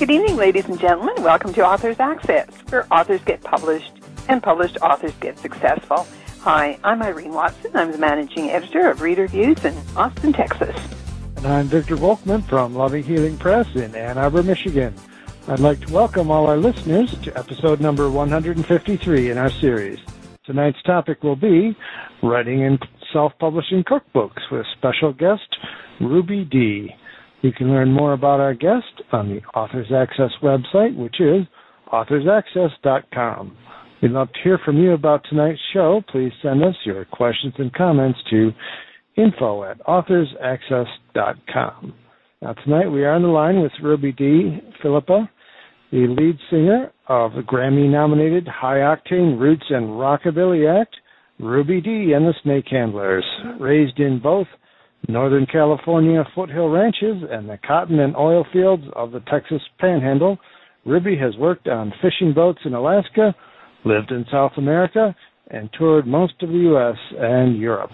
Good evening, ladies and gentlemen. Welcome to Authors Access, where authors get published and published authors get successful. Hi, I'm Irene Watson. I'm the managing editor of Reader Views in Austin, Texas. And I'm Victor Volkman from Loving Healing Press in Ann Arbor, Michigan. I'd like to welcome all our listeners to episode number 153 in our series. Tonight's topic will be writing and self-publishing cookbooks with special guest Ruby Dee. You can learn more about our guest on the Authors Access website, which is authorsaccess.com. We'd love to hear from you about tonight's show. Please send us your questions and comments to info at authorsaccess.com. Now, tonight we are on the line with Ruby Dee Philippa, the lead singer of the Grammy nominated High Octane Roots and Rockabilly Act, Ruby Dee and the Snakehandlers. Raised in both Northern California foothill ranches and the cotton and oil fields of the Texas Panhandle, Ruby has worked on fishing boats in Alaska, lived in South America, and toured most of the U.S. and Europe.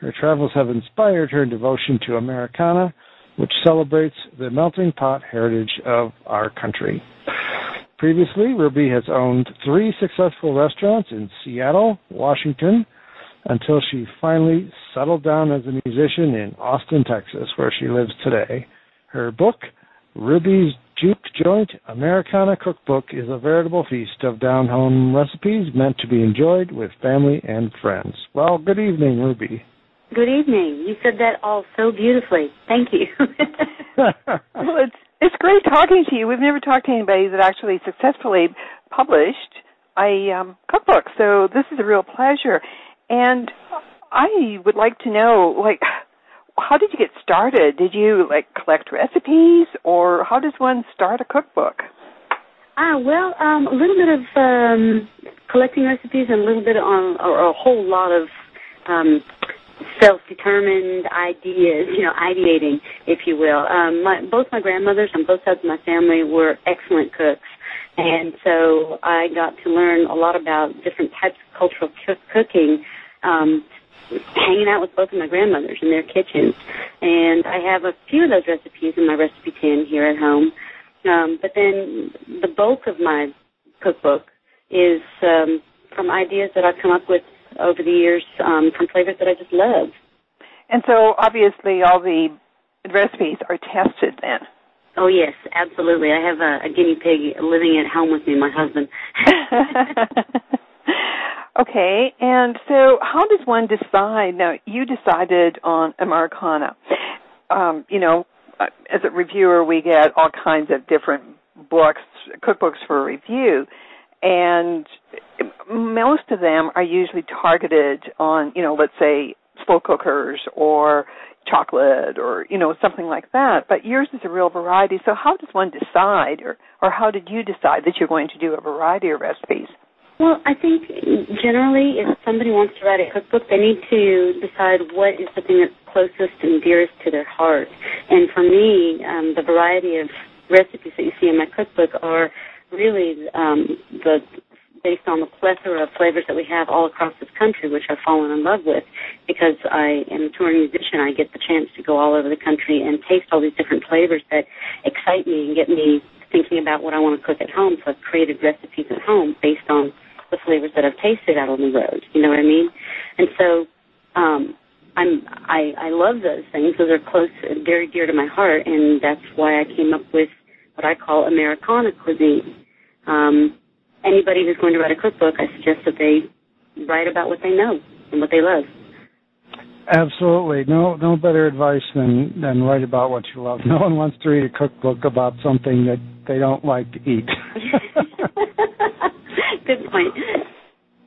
Her travels have inspired her devotion to Americana, which celebrates the melting pot heritage of our country. Previously, Ruby has owned three successful restaurants in Seattle, Washington, until she finally settled down as a musician in Austin, Texas, where she lives today. Her book, Ruby's Juke Joint Americana Cookbook, is a veritable feast of down home recipes meant to be enjoyed with family and friends. Well, good evening, Ruby. Good evening. You said that all so beautifully. Thank you. well, it's it's great talking to you. We've never talked to anybody that actually successfully published a um, cookbook, so this is a real pleasure. And I would like to know, like, how did you get started? Did you like collect recipes, or how does one start a cookbook? Ah, well, um, a little bit of um, collecting recipes and a little bit on, or a whole lot of um, self-determined ideas, you know, ideating, if you will. Um, my, both my grandmothers on both sides of my family were excellent cooks, and so I got to learn a lot about different types of cultural cook- cooking um, hanging out with both of my grandmothers in their kitchens. And I have a few of those recipes in my recipe tin here at home. Um, but then the bulk of my cookbook is um, from ideas that I've come up with over the years um, from flavors that I just love. And so obviously all the recipes are tested then. Oh yes, absolutely. I have a, a guinea pig living at home with me, my husband. Okay, and so how does one decide? Now, you decided on Americana. Um, you know, uh, as a reviewer, we get all kinds of different books, cookbooks for review, and most of them are usually targeted on, you know, let's say slow cookers or chocolate or you know something like that but yours is a real variety so how does one decide or or how did you decide that you're going to do a variety of recipes well, I think generally, if somebody wants to write a cookbook, they need to decide what is something that's closest and dearest to their heart. And for me, um, the variety of recipes that you see in my cookbook are really um, the based on the plethora of flavors that we have all across this country, which I've fallen in love with because I am a touring musician. I get the chance to go all over the country and taste all these different flavors that excite me and get me thinking about what I want to cook at home. So I've created recipes at home based on the flavors that I've tasted out on the road. You know what I mean? And so um, I'm I I love those things. Those are close, very dear to my heart, and that's why I came up with what I call Americana cuisine. Um, anybody who's going to write a cookbook, I suggest that they write about what they know and what they love. Absolutely. No no better advice than than write about what you love. No one wants to read a cookbook about something that they don't like to eat. Good point.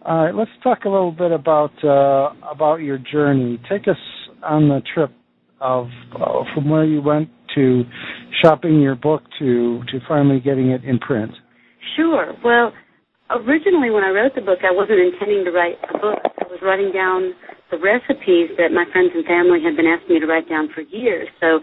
All right, let's talk a little bit about uh, about your journey. Take us on the trip of uh, from where you went to shopping your book to to finally getting it in print. Sure. Well, originally when I wrote the book, I wasn't intending to write a book. I was writing down the recipes that my friends and family had been asking me to write down for years. So,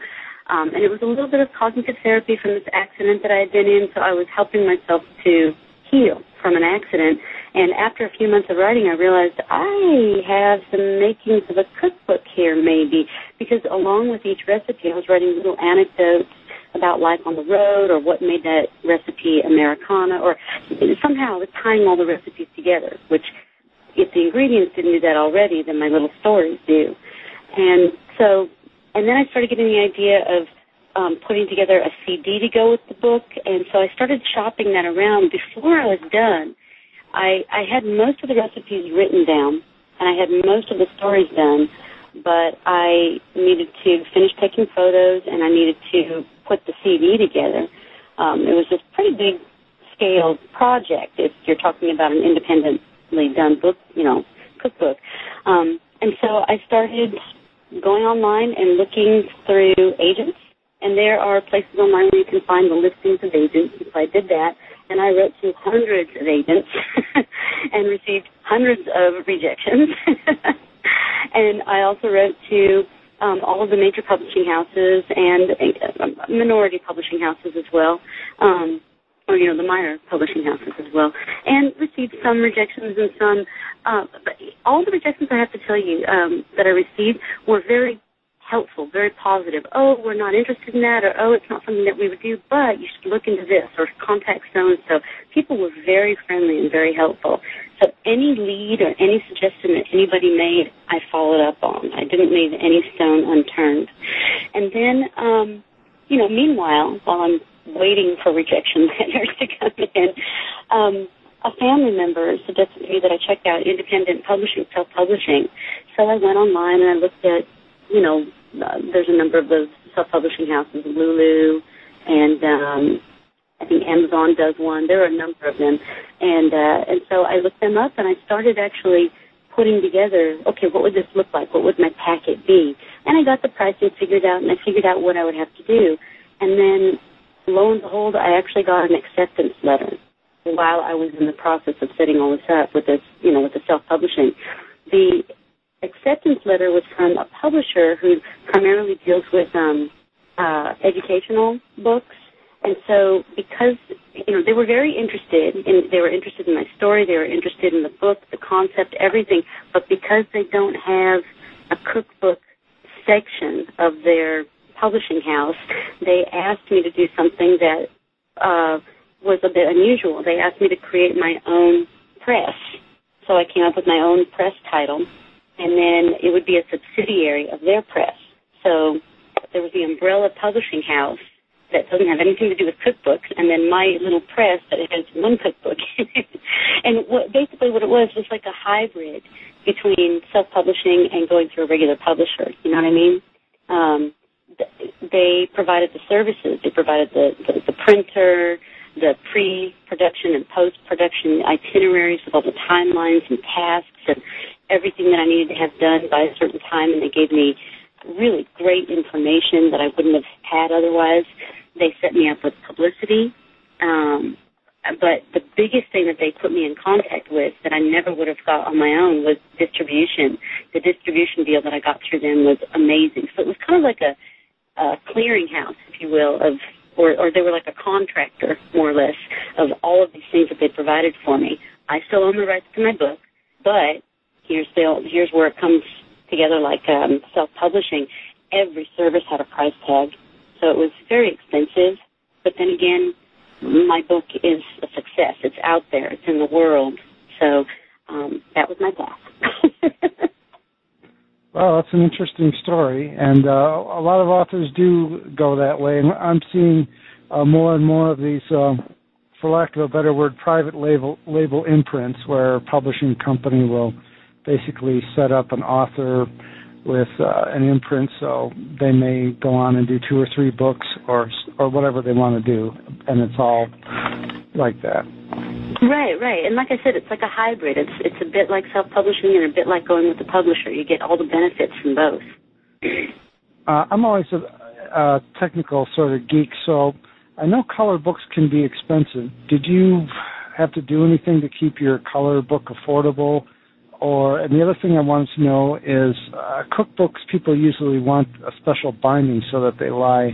um, and it was a little bit of cognitive therapy from this accident that I had been in. So I was helping myself to heal from an accident. And after a few months of writing, I realized I have some makings of a cookbook here, maybe, because along with each recipe, I was writing little anecdotes about life on the road or what made that recipe Americana or somehow I was tying all the recipes together, which if the ingredients didn't do that already, then my little stories do. And so, and then I started getting the idea of um, putting together a CD to go with the book, and so I started shopping that around. Before I was done, I, I had most of the recipes written down, and I had most of the stories done, but I needed to finish taking photos, and I needed to put the CD together. Um, it was this pretty big scale project if you're talking about an independently done book, you know, cookbook. Um, and so I started going online and looking through agents and there are places online where you can find the listings of agents. So I did that, and I wrote to hundreds of agents and received hundreds of rejections. and I also wrote to um, all of the major publishing houses and uh, minority publishing houses as well. Um, or you know the minor publishing houses as well, and received some rejections and some. Uh, but all the rejections I have to tell you um, that I received were very helpful, very positive. Oh, we're not interested in that, or oh, it's not something that we would do, but you should look into this, or contact so and so. People were very friendly and very helpful. So any lead or any suggestion that anybody made, I followed up on. I didn't leave any stone unturned. And then, um, you know, meanwhile, while I'm waiting for rejection letters to come in, um, a family member suggested to me that I check out independent publishing, self-publishing. So I went online and I looked at, you know, there's a number of those self-publishing houses, Lulu, and um, I think Amazon does one. There are a number of them, and uh, and so I looked them up, and I started actually putting together. Okay, what would this look like? What would my packet be? And I got the pricing figured out, and I figured out what I would have to do, and then lo and behold, I actually got an acceptance letter while I was in the process of setting all this up with this, you know, with the self-publishing. The acceptance letter was from a publisher who primarily deals with um, uh, educational books. And so, because you know they were very interested, in, they were interested in my story, they were interested in the book, the concept, everything. But because they don't have a cookbook section of their publishing house, they asked me to do something that uh, was a bit unusual. They asked me to create my own press. So I came up with my own press title and then it would be a subsidiary of their press. So there was the Umbrella Publishing House that doesn't have anything to do with cookbooks, and then my little press that has one cookbook. and what, basically, what it was was like a hybrid between self-publishing and going through a regular publisher. You know what I mean? Um, they provided the services. They provided the, the, the printer, the pre-production and post-production itineraries with all the timelines and tasks and everything that I needed to have done by a certain time, and they gave me really great information that I wouldn't have had otherwise. They set me up with publicity. Um, but the biggest thing that they put me in contact with that I never would have got on my own was distribution. The distribution deal that I got through them was amazing. So it was kind of like a, a clearinghouse, if you will, of or, or they were like a contractor, more or less, of all of these things that they provided for me. I still own the rights to my book, but here's the here's where it comes together like um, self-publishing. Every service had a price tag, so it was very expensive. But then again, my book is a success. It's out there. It's in the world. So um, that was my path. well, that's an interesting story, and uh, a lot of authors do go that way. And I'm seeing uh, more and more of these. Uh, for lack of a better word, private label label imprints where a publishing company will basically set up an author with uh, an imprint, so they may go on and do two or three books or or whatever they want to do, and it's all like that. Right, right, and like I said, it's like a hybrid. It's it's a bit like self-publishing and a bit like going with the publisher. You get all the benefits from both. Uh, I'm always a, a technical sort of geek, so I know color books can be expensive. Did you have to do anything to keep your color book affordable? Or and the other thing I wanted to know is uh, cookbooks. People usually want a special binding so that they lie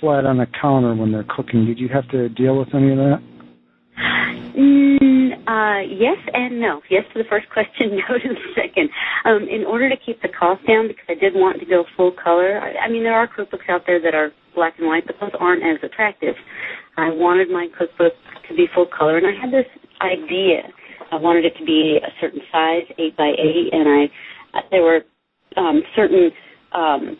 flat on the counter when they're cooking. Did you have to deal with any of that? Mm, Uh, yes and no. Yes to the first question, no to the second. Um, in order to keep the cost down, because I did want to go full color, I, I mean, there are cookbooks out there that are black and white, but those aren't as attractive. I wanted my cookbook to be full color, and I had this idea. I wanted it to be a certain size, 8 by 8, and I there were um, certain um,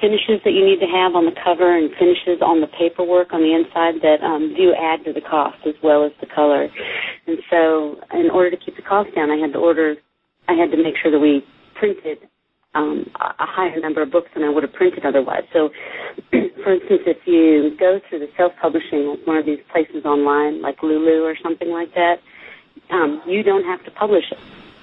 finishes that you need to have on the cover and finishes on the paperwork on the inside that um, do add to the cost as well as the color. And so, in order to keep the cost down, I had to order. I had to make sure that we printed um, a higher number of books than I would have printed otherwise. So, for instance, if you go through the self-publishing, one of these places online, like Lulu or something like that, um, you don't have to publish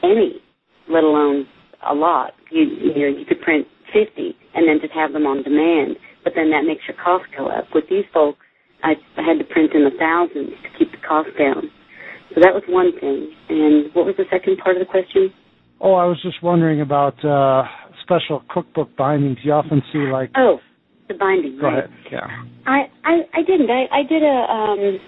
any, let alone a lot. You you know you could print 50 and then just have them on demand, but then that makes your cost go up. With these folks, I, I had to print in the thousands to keep the cost down. So that was one thing. And what was the second part of the question? Oh, I was just wondering about uh, special cookbook bindings. You often see like oh, the binding. Go right. ahead. Yeah. I, I I didn't. I I did a um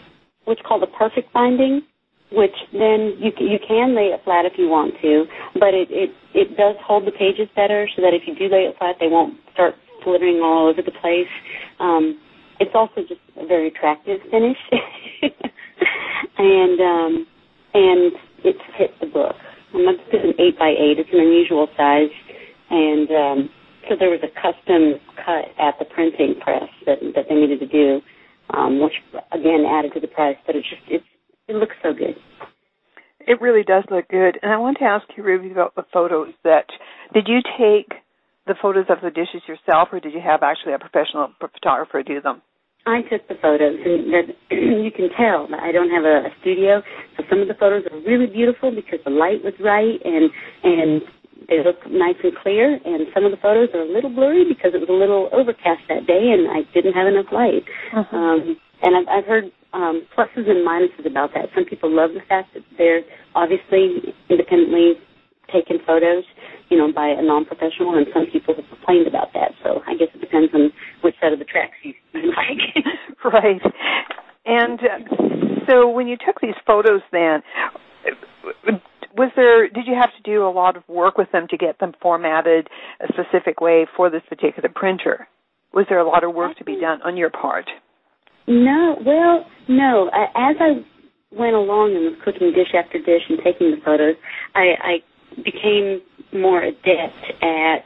what's called a perfect binding, which then you you can lay it flat if you want to, but it it it does hold the pages better so that if you do lay it flat, they won't start flittering all over the place. Um, it's also just a very attractive finish, and um, and it fits the book. I'm not just an eight by eight. It's an unusual size, and um, so there was a custom cut at the printing press that that they needed to do, um, which again added to the price. But it just it's it looks so good. It really does look good. And I want to ask you, Ruby, about the photos that did you take the photos of the dishes yourself or did you have actually a professional photographer do them? I took the photos, and that you can tell that I don't have a, a studio. So some of the photos are really beautiful because the light was right, and and they look nice and clear. And some of the photos are a little blurry because it was a little overcast that day, and I didn't have enough light. Uh-huh. Um, and I've, I've heard um, pluses and minuses about that. Some people love the fact that they're obviously independently taken photos, you know, by a non-professional, and some people have complained about that. So I guess it depends on which side of the tracks you like. right. And uh, so when you took these photos then, was there did you have to do a lot of work with them to get them formatted a specific way for this particular printer? Was there a lot of work to be done on your part? No, well, no. As I went along and was cooking dish after dish and taking the photos, I, I became more adept at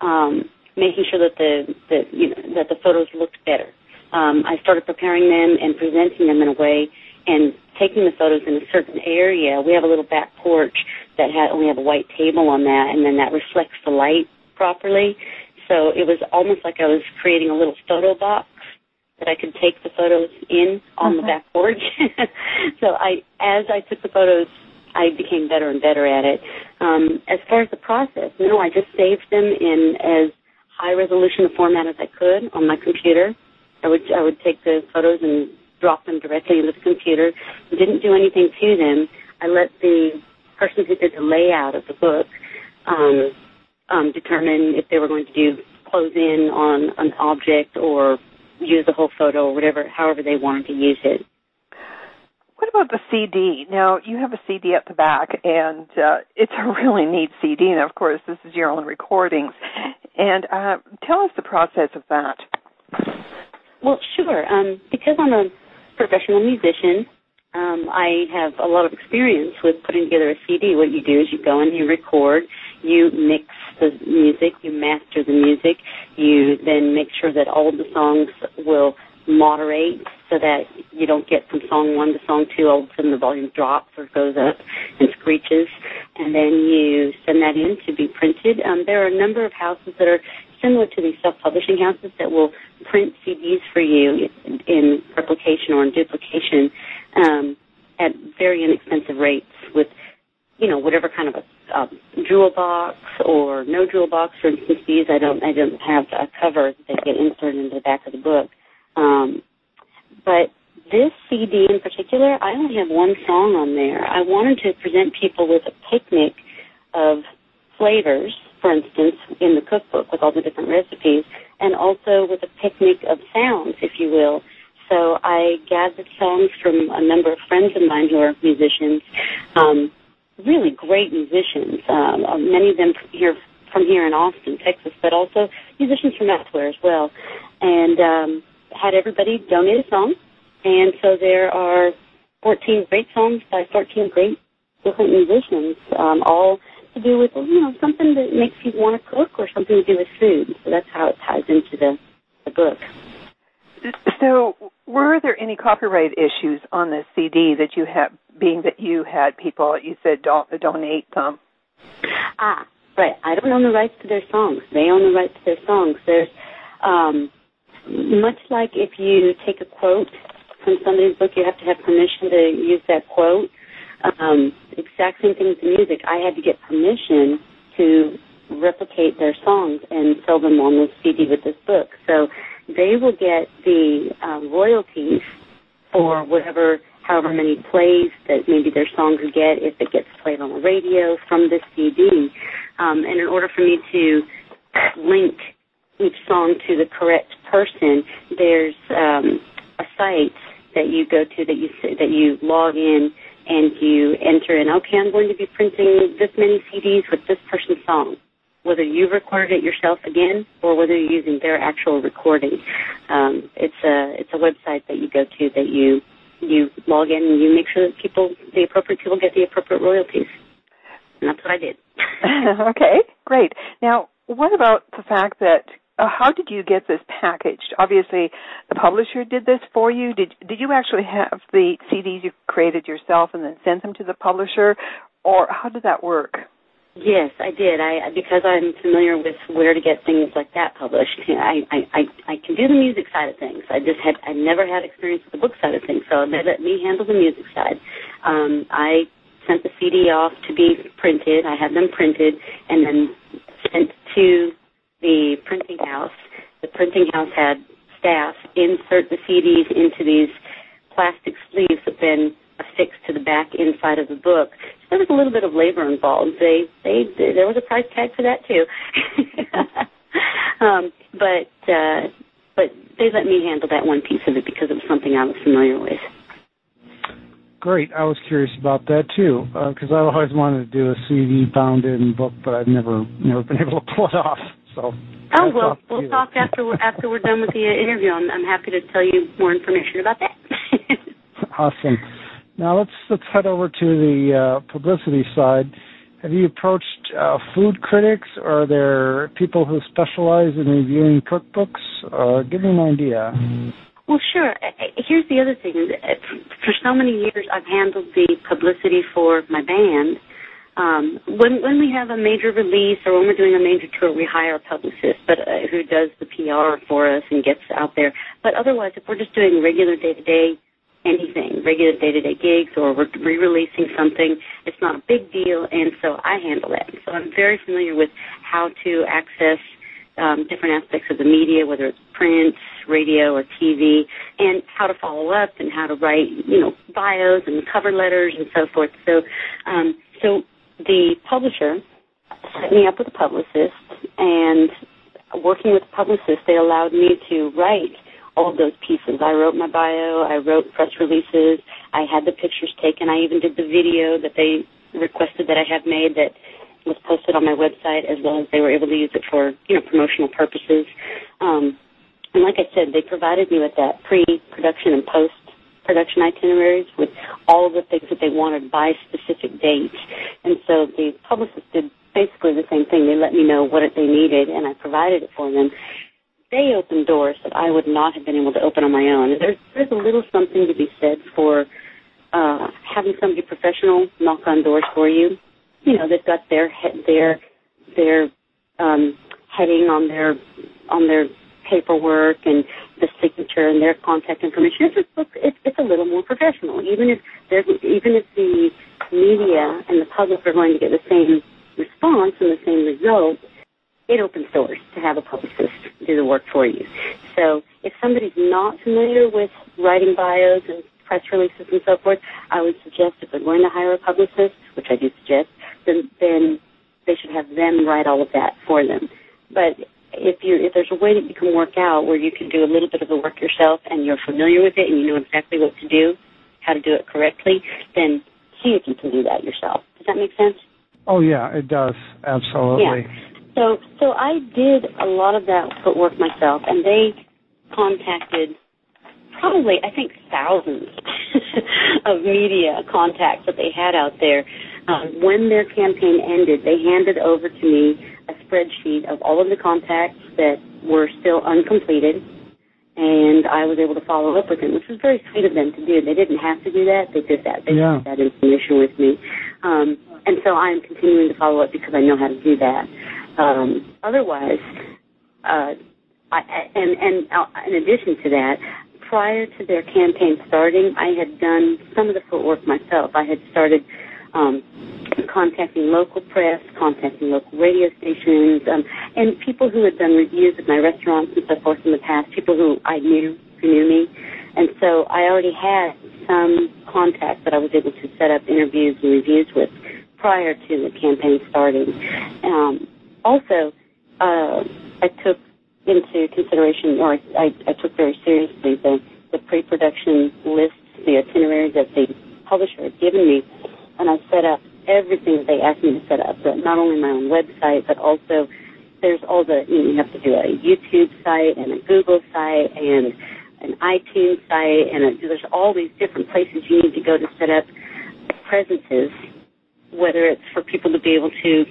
um, making sure that the, the you know that the photos looked better. Um, I started preparing them and presenting them in a way and taking the photos in a certain area. We have a little back porch that had we have a white table on that, and then that reflects the light properly. So it was almost like I was creating a little photo box that I could take the photos in on the Mhm. back porch. so I, as I took the photos, I became better and better at it. Um, as far as the process, no, I just saved them in as high resolution a format as I could on my computer. I would I would take the photos and drop them directly into the computer. Didn't do anything to them. I let the person who did the layout of the book um, um, determine if they were going to do close in on an object or use the whole photo or whatever, however they wanted to use it. What about the CD? Now you have a CD at the back, and uh, it's a really neat CD. And of course, this is your own recordings. And uh, tell us the process of that. Well, sure. Um, because I'm a professional musician, um, I have a lot of experience with putting together a CD. What you do is you go and you record, you mix the music, you master the music, you then make sure that all the songs will moderate so that you don't get from song one to song two, all of a sudden the volume drops or goes up and screeches. And then you send that in to be printed. Um, there are a number of houses that are similar to these self-publishing houses that will print CDs for you in, replication or in duplication um, at very inexpensive rates with, you know, whatever kind of a, a jewel box or no jewel box. For instance, these I don't I don't have a cover that get inserted into the back of the book. Um, but this CD in particular, I only have one song on there. I wanted to present people with a picnic of flavors, for instance, in the cookbook with all the different recipes, and also with a picnic of sounds, if you will. So I gathered songs from a number of friends of mine who are musicians, um, really great musicians. Um, uh, many of them here, from here in Austin, Texas, but also musicians from elsewhere as well. And um, had everybody donate a song. And so there are 14 great songs by 14 great different musicians, um, all to do with you know something that makes you want to cook or something to do with food. So that's how it ties into the the book. So, were there any copyright issues on the CD that you had, being that you had people you said don't donate them? Ah, right. I don't own the rights to their songs. They own the rights to their songs. There's um, much like if you take a quote from somebody's book, you have to have permission to use that quote. Um, exact same thing with the music. I had to get permission to replicate their songs and sell them on the CD with this book. So they will get the um, royalties for whatever, however many plays that maybe their songs get if it gets played on the radio from this CD. Um, and in order for me to link each song to the correct person, there's um, a site that you go to that you that you log in and you enter in. Okay, I'm going to be printing this many CDs with this person's song whether you've recorded it yourself again or whether you're using their actual recording. Um, it's a it's a website that you go to that you you log in and you make sure that people the appropriate people get the appropriate royalties. And that's what I did. okay, great. Now, what about the fact that uh, how did you get this packaged? Obviously, the publisher did this for you. Did did you actually have the CDs you created yourself and then sent them to the publisher, or how did that work? Yes, I did. I because I'm familiar with where to get things like that published. I I I, can do the music side of things. I just had I never had experience with the book side of things, so they let me handle the music side. Um, I sent the CD off to be printed. I had them printed and then sent to the printing house. The printing house had staff insert the CDs into these plastic sleeves that then affixed to the back inside of the book. So there was a little bit of labor involved. They they, there was a price tag for that too. um, but uh, but they let me handle that one piece of it because it was something I was familiar with. Great. I was curious about that too because uh, I always wanted to do a CD bound in book, but I've never never been able to pull it off. So. Oh well, we'll talk after we're, after we're done with the interview. I'm, I'm happy to tell you more information about that. awesome. Now let's let's head over to the uh, publicity side. Have you approached uh, food critics, or are there people who specialize in reviewing cookbooks? Uh, give me an idea. Well, sure. Here's the other thing. For so many years, I've handled the publicity for my band. Um, when when we have a major release or when we're doing a major tour, we hire a publicist, but uh, who does the PR for us and gets out there. But otherwise, if we're just doing regular day to day anything, regular day-to-day gigs or we're re-releasing something. It's not a big deal, and so I handle that. So I'm very familiar with how to access um, different aspects of the media, whether it's print, radio, or TV, and how to follow up and how to write, you know, bios and cover letters and so forth. So, um, so the publisher set me up with a publicist, and working with the publicist, they allowed me to write all of those pieces. I wrote my bio, I wrote press releases, I had the pictures taken, I even did the video that they requested that I have made that was posted on my website as well as they were able to use it for, you know, promotional purposes. Um, and like I said, they provided me with that pre-production and post-production itineraries with all of the things that they wanted by specific dates. And so the publicist did basically the same thing. They let me know what they needed and I provided it for them they open doors that I would not have been able to open on my own. There's there's a little something to be said for uh, having somebody professional knock on doors for you. You know, they've got their their their um, heading on their on their paperwork and the signature and their contact information. It's just it's, it's a little more professional. Even if there's even if the media and the public are going to get the same response and the same result, it opens doors to have a publicist do the work for you. So if somebody's not familiar with writing bios and press releases and so forth, I would suggest if they're going to hire a publicist, which I do suggest, then, then they should have them write all of that for them. But if you if there's a way that you can work out where you can do a little bit of the work yourself and you're familiar with it and you know exactly what to do, how to do it correctly, then see if you can do that yourself. Does that make sense? Oh yeah, it does. Absolutely. Yeah. So so I did a lot of that footwork myself and they contacted probably I think thousands of media contacts that they had out there. Um, when their campaign ended, they handed over to me a spreadsheet of all of the contacts that were still uncompleted, and I was able to follow up with them, which was very sweet of them to do. They didn't have to do that; they did that. They yeah. shared that information with me, um, and so I'm continuing to follow up because I know how to do that. Um, otherwise, uh, I, and and uh, in addition to that, prior to their campaign starting, I had done some of the footwork myself. I had started um, contacting local press, contacting local radio stations, um, and people who had done reviews of my restaurants and so forth in the past, people who I knew, who knew me. And so I already had some contacts that I was able to set up interviews and reviews with prior to the campaign starting. Um, also, uh, I took into consideration, or I, I took very seriously the, the pre-production lists, the itineraries that the publisher had given me, and I set up everything that they asked me to set up. So not only my own website, but also there's all the you, know, you have to do a YouTube site and a Google site and an iTunes site, and a, there's all these different places you need to go to set up presences, whether it's for people to be able to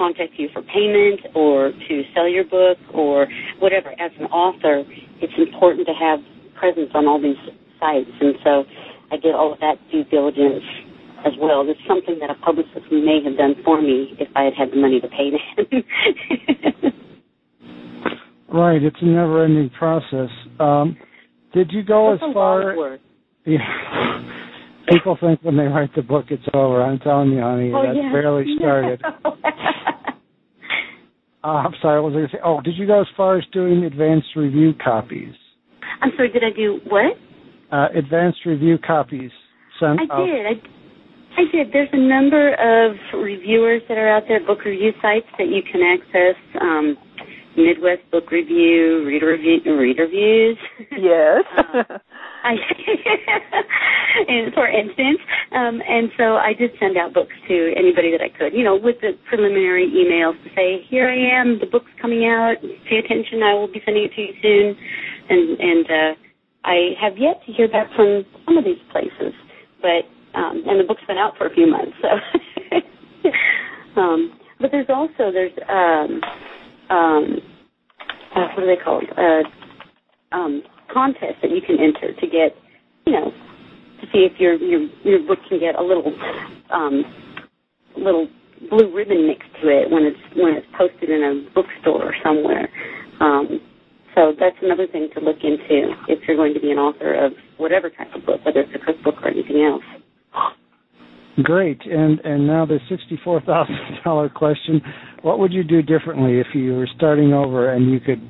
contact you for payment or to sell your book or whatever. As an author, it's important to have presence on all these sites, and so I did all of that due diligence as well. It's something that a publicist may have done for me if I had had the money to pay them. right, it's a never-ending process. Um, did you go That's as far? Yeah. People think when they write the book it's over. I'm telling you, honey, oh, that's yeah. barely started. Uh, I'm sorry. What was I going to say? Oh, did you go as far as doing advanced review copies? I'm sorry. Did I do what? Uh, advanced review copies. Sent I did. I I did. There's a number of reviewers that are out there, book review sites that you can access. Um, Midwest Book Review, Reader Review, Reader Reviews. Yes. uh, I, and for instance, um, and so I did send out books to anybody that I could, you know, with the preliminary emails to say, "Here I am, the book's coming out. Pay attention. I will be sending it to you soon." And and uh, I have yet to hear back from some of these places, but um, and the book's been out for a few months. So, um, but there's also there's um, um, uh, what are they called? Uh, um, contests that you can enter to get, you know, to see if your your your book can get a little um, little blue ribbon next to it when it's when it's posted in a bookstore or somewhere. Um, so that's another thing to look into if you're going to be an author of whatever type of book, whether it's a cookbook or anything else. Great. And and now the sixty-four thousand dollar question: What would you do differently if you were starting over and you could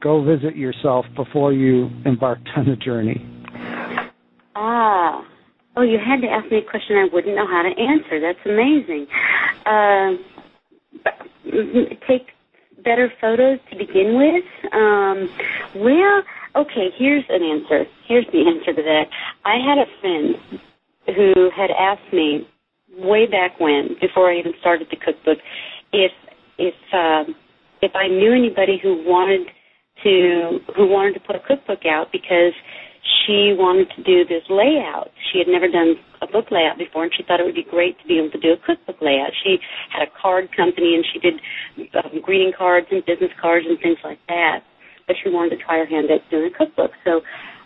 go visit yourself before you embarked on the journey? Ah. Oh, you had to ask me a question I wouldn't know how to answer. That's amazing. Uh, take better photos to begin with. Um, well, okay. Here's an answer. Here's the answer to that. I had a friend who had asked me way back when, before I even started the cookbook, if if um, if I knew anybody who wanted to who wanted to put a cookbook out because she wanted to do this layout. She had never done a book layout before, and she thought it would be great to be able to do a cookbook layout. She had a card company, and she did um, greeting cards and business cards and things like that. But she wanted to try her hand at doing a cookbook. So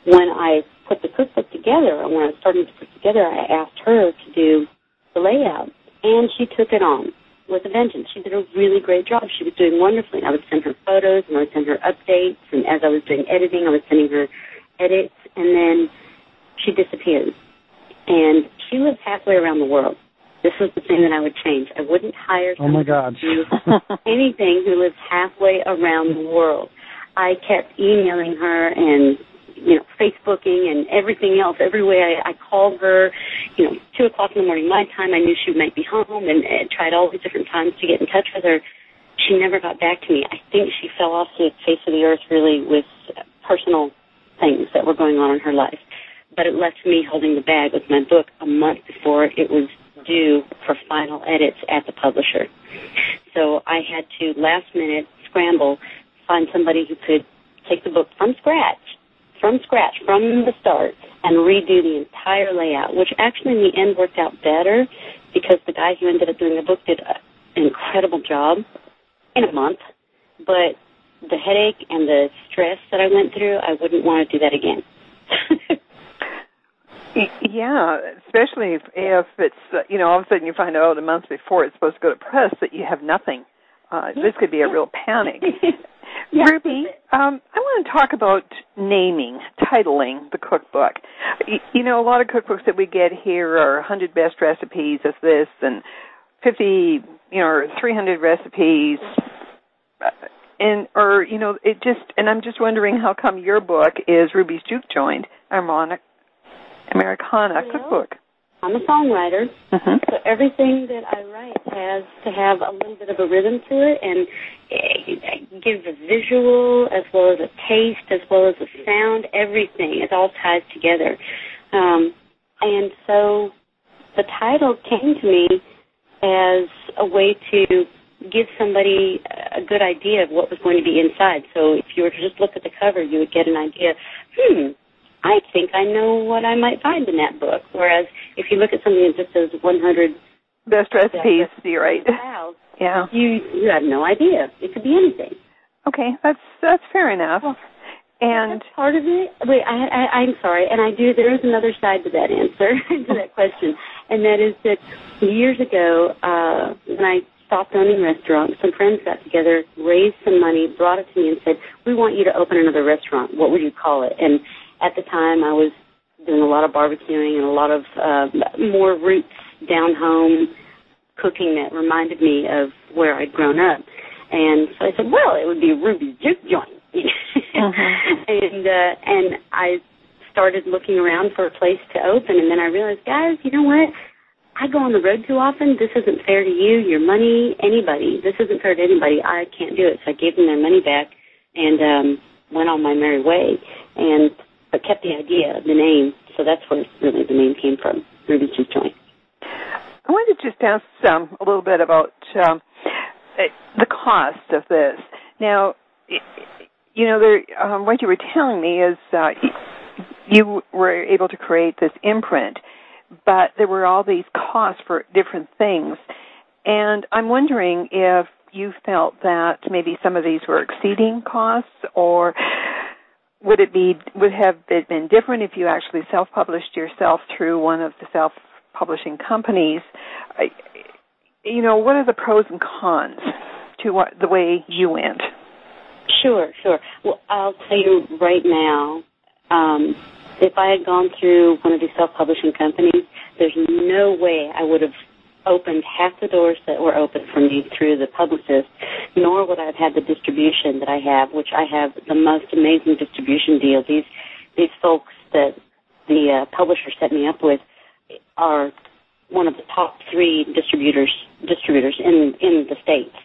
when I put the cookbook together, and when I started to put it together, I asked her to do the layout, and she took it on with a vengeance. She did a really great job. She was doing wonderfully. I would send her photos, and I would send her updates, and as I was doing editing, I was sending her edits, and then she disappeared. And she lives halfway around the world. This was the thing that I would change. I wouldn't hire oh my God. to do anything who lives halfway around the world. I kept emailing her and you know Facebooking and everything else. Every way I, I called her, you know, two o'clock in the morning my time. I knew she might be home, and, and tried all these different times to get in touch with her. she never got back to me. I think she fell off the face of the earth really with personal things that were going on in her life. But it left me holding the bag with my book a month before it was due for final edits at the publisher. So I had to last minute scramble, find somebody who could take the book from scratch, from scratch, from the start, and redo the entire layout, which actually in the end worked out better because the guy who ended up doing the book did an incredible job in a month. But the headache and the stress that I went through, I wouldn't want to do that again. yeah, especially if, if it's you know all of a sudden you find out a month before it's supposed to go to press that you have nothing. Uh. This could be a real panic. yeah. Ruby, um, I want to talk about naming, titling the cookbook. You, you know, a lot of cookbooks that we get here are 100 best recipes of this and 50, you know, or 300 recipes uh, and or you know it just and i'm just wondering how come your book is ruby's juke joint Americana well, cookbook i'm a songwriter mm-hmm. so everything that i write has to have a little bit of a rhythm to it and give a visual as well as a taste as well as a sound everything it all ties together um, and so the title came to me as a way to give somebody a good idea of what was going to be inside. So if you were to just look at the cover, you would get an idea, hmm, I think I know what I might find in that book. Whereas if you look at something that just says 100 best recipes, you're right. Yeah. You you have no idea. It could be anything. Okay, that's that's fair enough. Well, and that's part of it. Wait, I, I I'm sorry, and I do. There is another side to that answer to that question, and that is that years ago, uh, when I stopped owning restaurants. Some friends got together, raised some money, brought it to me, and said, "We want you to open another restaurant. What would you call it?" And at the time, I was doing a lot of barbecuing and a lot of uh, more roots down home cooking that reminded me of where I'd grown up. And so I said, "Well, it would be Ruby's Juke Joint." uh-huh. and uh, and I started looking around for a place to open, and then I realized, guys, you know what? I go on the road too often. This isn't fair to you, your money, anybody. This isn't fair to anybody. I can't do it. So I gave them their money back and um went on my merry way and but kept the idea, of the name. So that's where really the name came from, Ruby's Juke Joint. I wanted to just ask um, a little bit about um, the cost of this. Now, you know, there, um, what you were telling me is uh, you were able to create this imprint but there were all these costs for different things. And I'm wondering if you felt that maybe some of these were exceeding costs or would it be would have it been different if you actually self-published yourself through one of the self-publishing companies? You know, what are the pros and cons to what, the way you went? Sure, sure. Well, I'll tell you right now. Um, if I had gone through one of these self-publishing companies, there's no way I would have opened half the doors that were open for me through the publicist, nor would I have had the distribution that I have, which I have the most amazing distribution deal. These these folks that the uh, publisher set me up with are one of the top three distributors distributors in in the states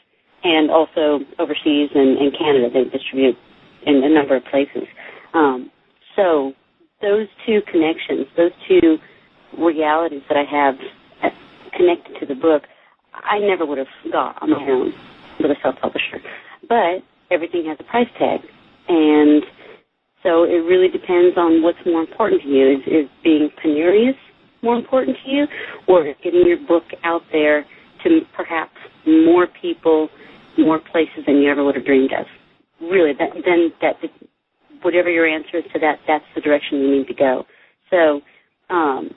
and also overseas and in Canada. They distribute in a number of places. Um, so those two connections, those two realities that I have connected to the book, I never would have got on my own with a self-publisher. But everything has a price tag, and so it really depends on what's more important to you. Is, is being penurious more important to you, or getting your book out there to perhaps more people, more places than you ever would have dreamed of? Really, that, then that whatever your answer is to that, that's the direction you need to go. So, um,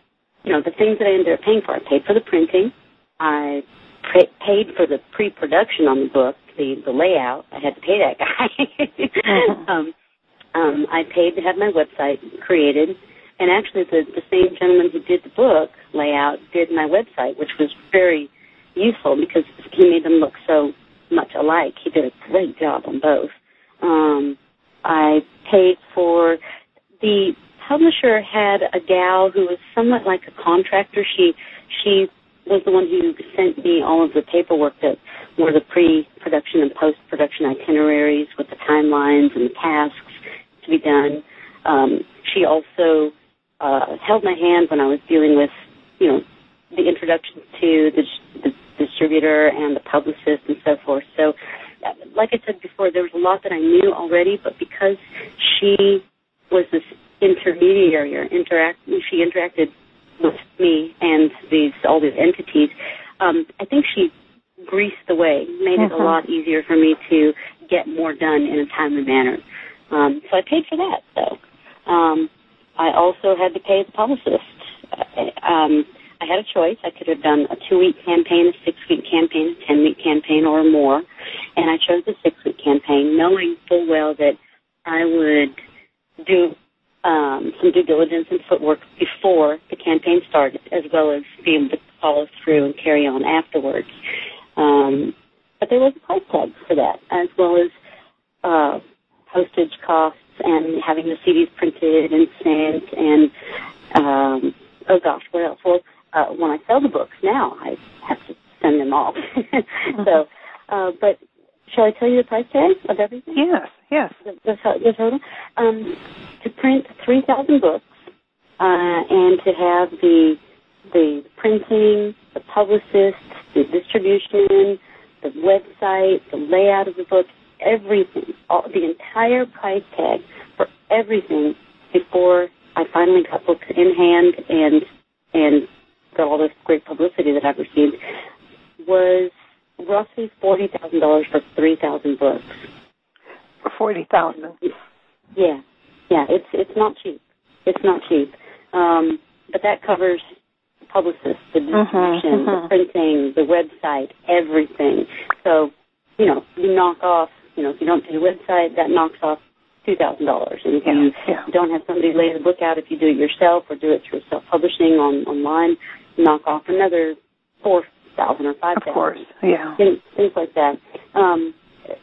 you know, the things that I ended up paying for, I paid for the printing. I pre- paid for the pre-production on the book, the the layout. I had to pay that guy. mm-hmm. um, um, I paid to have my website created, and actually, the the same gentleman who did the book layout did my website, which was very useful because he made them look so much alike. He did a great job on both. Um, I paid for the publisher had a gal who was somewhat like a contractor. She she was the one who sent me all of the paperwork that more the pre-production and post-production itineraries with the timelines and the tasks to be done. Um, she also uh, held my hand when I was dealing with, you know, the introduction to the, the distributor and the publicist and so forth. So, like I said before, there was a lot that I knew already, but because she was this intermediary or interact, she interacted with me and these all these entities. Um, I think she greased the way, made it a lot easier for me to get more done in a timely manner. Um, so I paid for that, though. Um, I also had to pay the publicist. Uh, um, I had a choice. I could have done a two-week campaign, a six-week campaign, a ten-week campaign, or more, and I chose the six-week campaign, knowing full well that I would do um, some due diligence and footwork before the campaign started, as well as being able to follow through and carry on afterwards. Um, but there was a price tag for that, as well as uh, postage costs and having the CDs printed and sent, and um, oh gosh, what else? Well, uh, when I sell the books now, I have to send them off. so, uh, but shall I tell you the price tag of everything? Yes, yes. the, the, the total, um, to print 3,000 books uh, and to have the the printing, the publicist, the distribution, the website, the layout of the book, everything, all, the entire price tag for everything before I finally got books in hand and and got all this great publicity that I've received was roughly forty thousand dollars for three thousand books. For forty thousand. Yeah, yeah, it's it's not cheap. It's not cheap. Um, but that covers the publicist, the distribution, mhm. the printing, the website, everything. So, you know, you knock off. You know, if you don't do the website, that knocks off two thousand dollars. And if Yeah, you yeah. don't have somebody lay the book out, if you do it yourself or do it through self-publishing on online, knock off another four thousand or five Of course. Yeah. things, things like that. Um,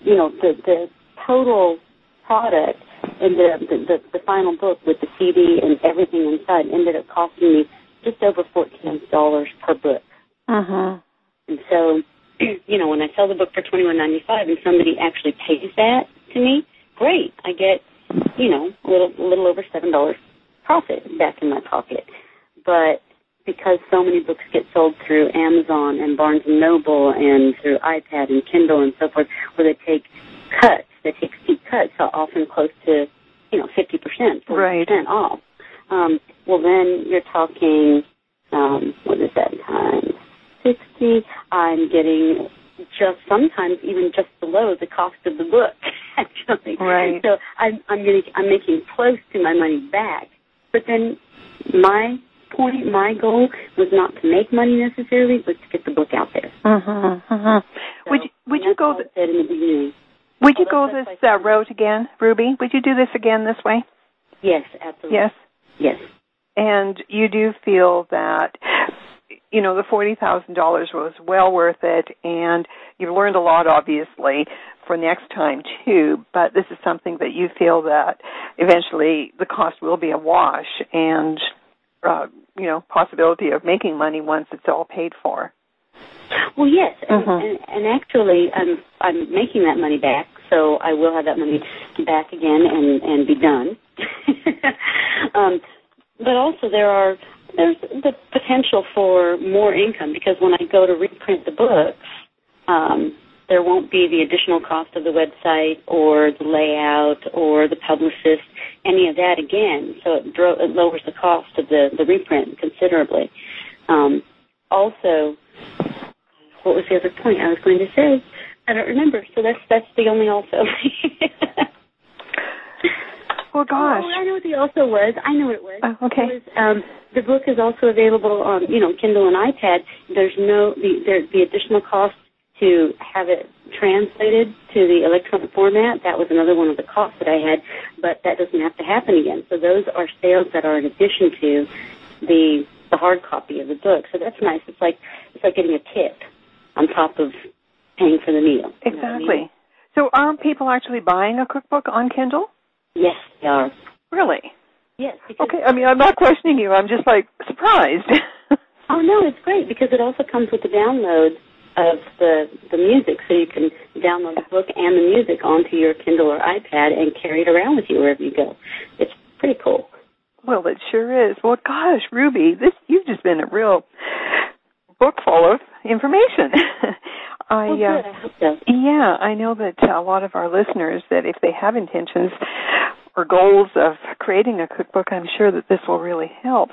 you know, the the total product and the, the the the final book with the CD and everything inside ended up costing me just over fourteen dollars per book. Uh huh. And so, you know, when I sell the book for twenty one ninety five and somebody actually pays that to me, great. I get, you know, a little a little over seven dollars profit back in my pocket. But because so many books get sold through Amazon and Barnes and Noble and through iPad and Kindle and so forth, where they take cuts, they take steep cuts, so often close to, you know, fifty percent, forty Right. percent off. Um, well, then you're talking, um, what is that times sixty? I'm getting just sometimes even just below the cost of the book. Actually, Right. So I'm I'm getting I'm making close to my money back. But then my point, my goal was not to make money necessarily, but to get the book out there. Mhm. Mhm. So, Would you would you go th- said in the beginning. would you go this uh, route again, Ruby? Would you do this again this way? Yes, absolutely. Yes. Yes. And you do feel that you know the forty thousand dollars was well worth it, and you've learned a lot, obviously, for next time too. But this is something that you feel that eventually the cost will be a wash, and uh, you know possibility of making money once it's all paid for. Well, yes, and, Mhm. and, and actually, I'm I'm making that money back, so I will have that money back again and and be done. um, but also, there are there's the potential for more income because when I go to reprint the books, um, there won't be the additional cost of the website or the layout or the publicist, any of that again. So it, dro- it lowers the cost of the the reprint considerably. Um, also, what was the other point I was going to say? I don't remember. So that's that's the only also. Well, gosh. Oh, I know what the also was. I know what it was. Oh, okay. Was, um, the book is also available on, you know, Kindle and iPad. There's no the there, the additional cost to have it translated to the electronic format. That was another one of the costs that I had, but that doesn't have to happen again. So those are sales that are in addition to the the hard copy of the book. So that's nice. It's like it's like getting a tip on top of paying for the meal. You know I mean? Exactly. So are people actually buying a cookbook on Kindle? Yes, they are. Really? Yes. Okay. I mean, I'm not questioning you. I'm just like surprised. Oh no, it's great because it also comes with the download of the the music, so you can download the book and the music onto your Kindle or iPad and carry it around with you wherever you go. It's pretty cool. Well, it sure is. Well, gosh, Ruby, this you've just been a real book full of information. I, good. Uh, I hope so. Yeah, I know that a lot of our listeners that if they have intentions or goals of creating a cookbook, I'm sure that this will really help.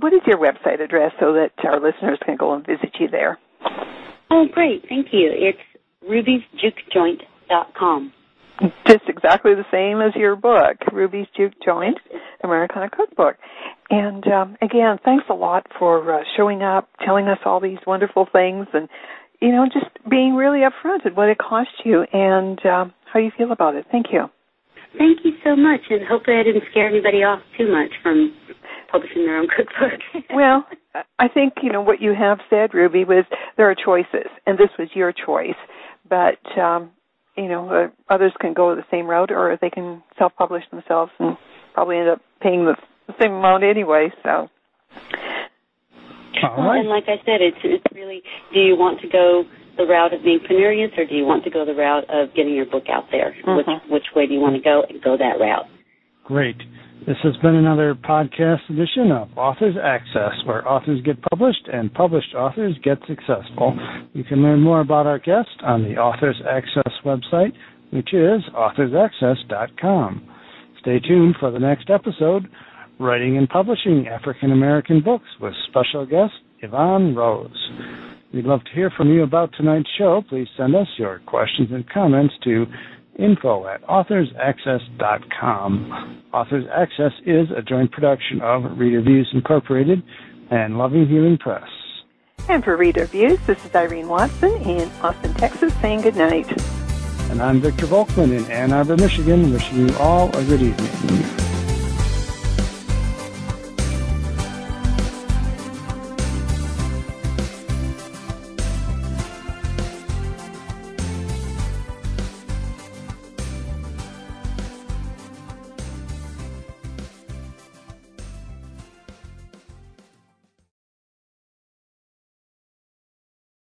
What is your website address so that our listeners can go and visit you there? Oh, great. Thank you. It's rubysjukejoint.com. Just exactly the same as your book, Ruby's Juke Joint, Americana Cookbook. And um, again, thanks a lot for uh, showing up, telling us all these wonderful things, and you know, just being really upfront at what it cost you and um, how you feel about it. Thank you. Thank you so much, and hopefully I didn't scare anybody off too much from publishing their own cookbook. well, I think you know what you have said, Ruby, was there are choices, and this was your choice. But um, you know, uh, others can go the same route, or they can self-publish themselves and probably end up paying the, the same amount anyway. So. Well, and like I said, it's it's really do you want to go the route of being penurious or do you want to go the route of getting your book out there? Mm-hmm. Which which way do you want to go and go that route? Great. This has been another podcast edition of Authors Access, where authors get published and published authors get successful. You can learn more about our guest on the Authors Access website, which is authorsaccess.com. Stay tuned for the next episode Writing and Publishing African American Books with special guest Yvonne Rose. We'd love to hear from you about tonight's show. Please send us your questions and comments to info at authorsaccess.com. Authors Access is a joint production of Reader Views Incorporated and Loving Healing Press. And for Reader Views, this is Irene Watson in Austin, Texas, saying good night. And I'm Victor Volkman in Ann Arbor, Michigan, wishing you all a good evening.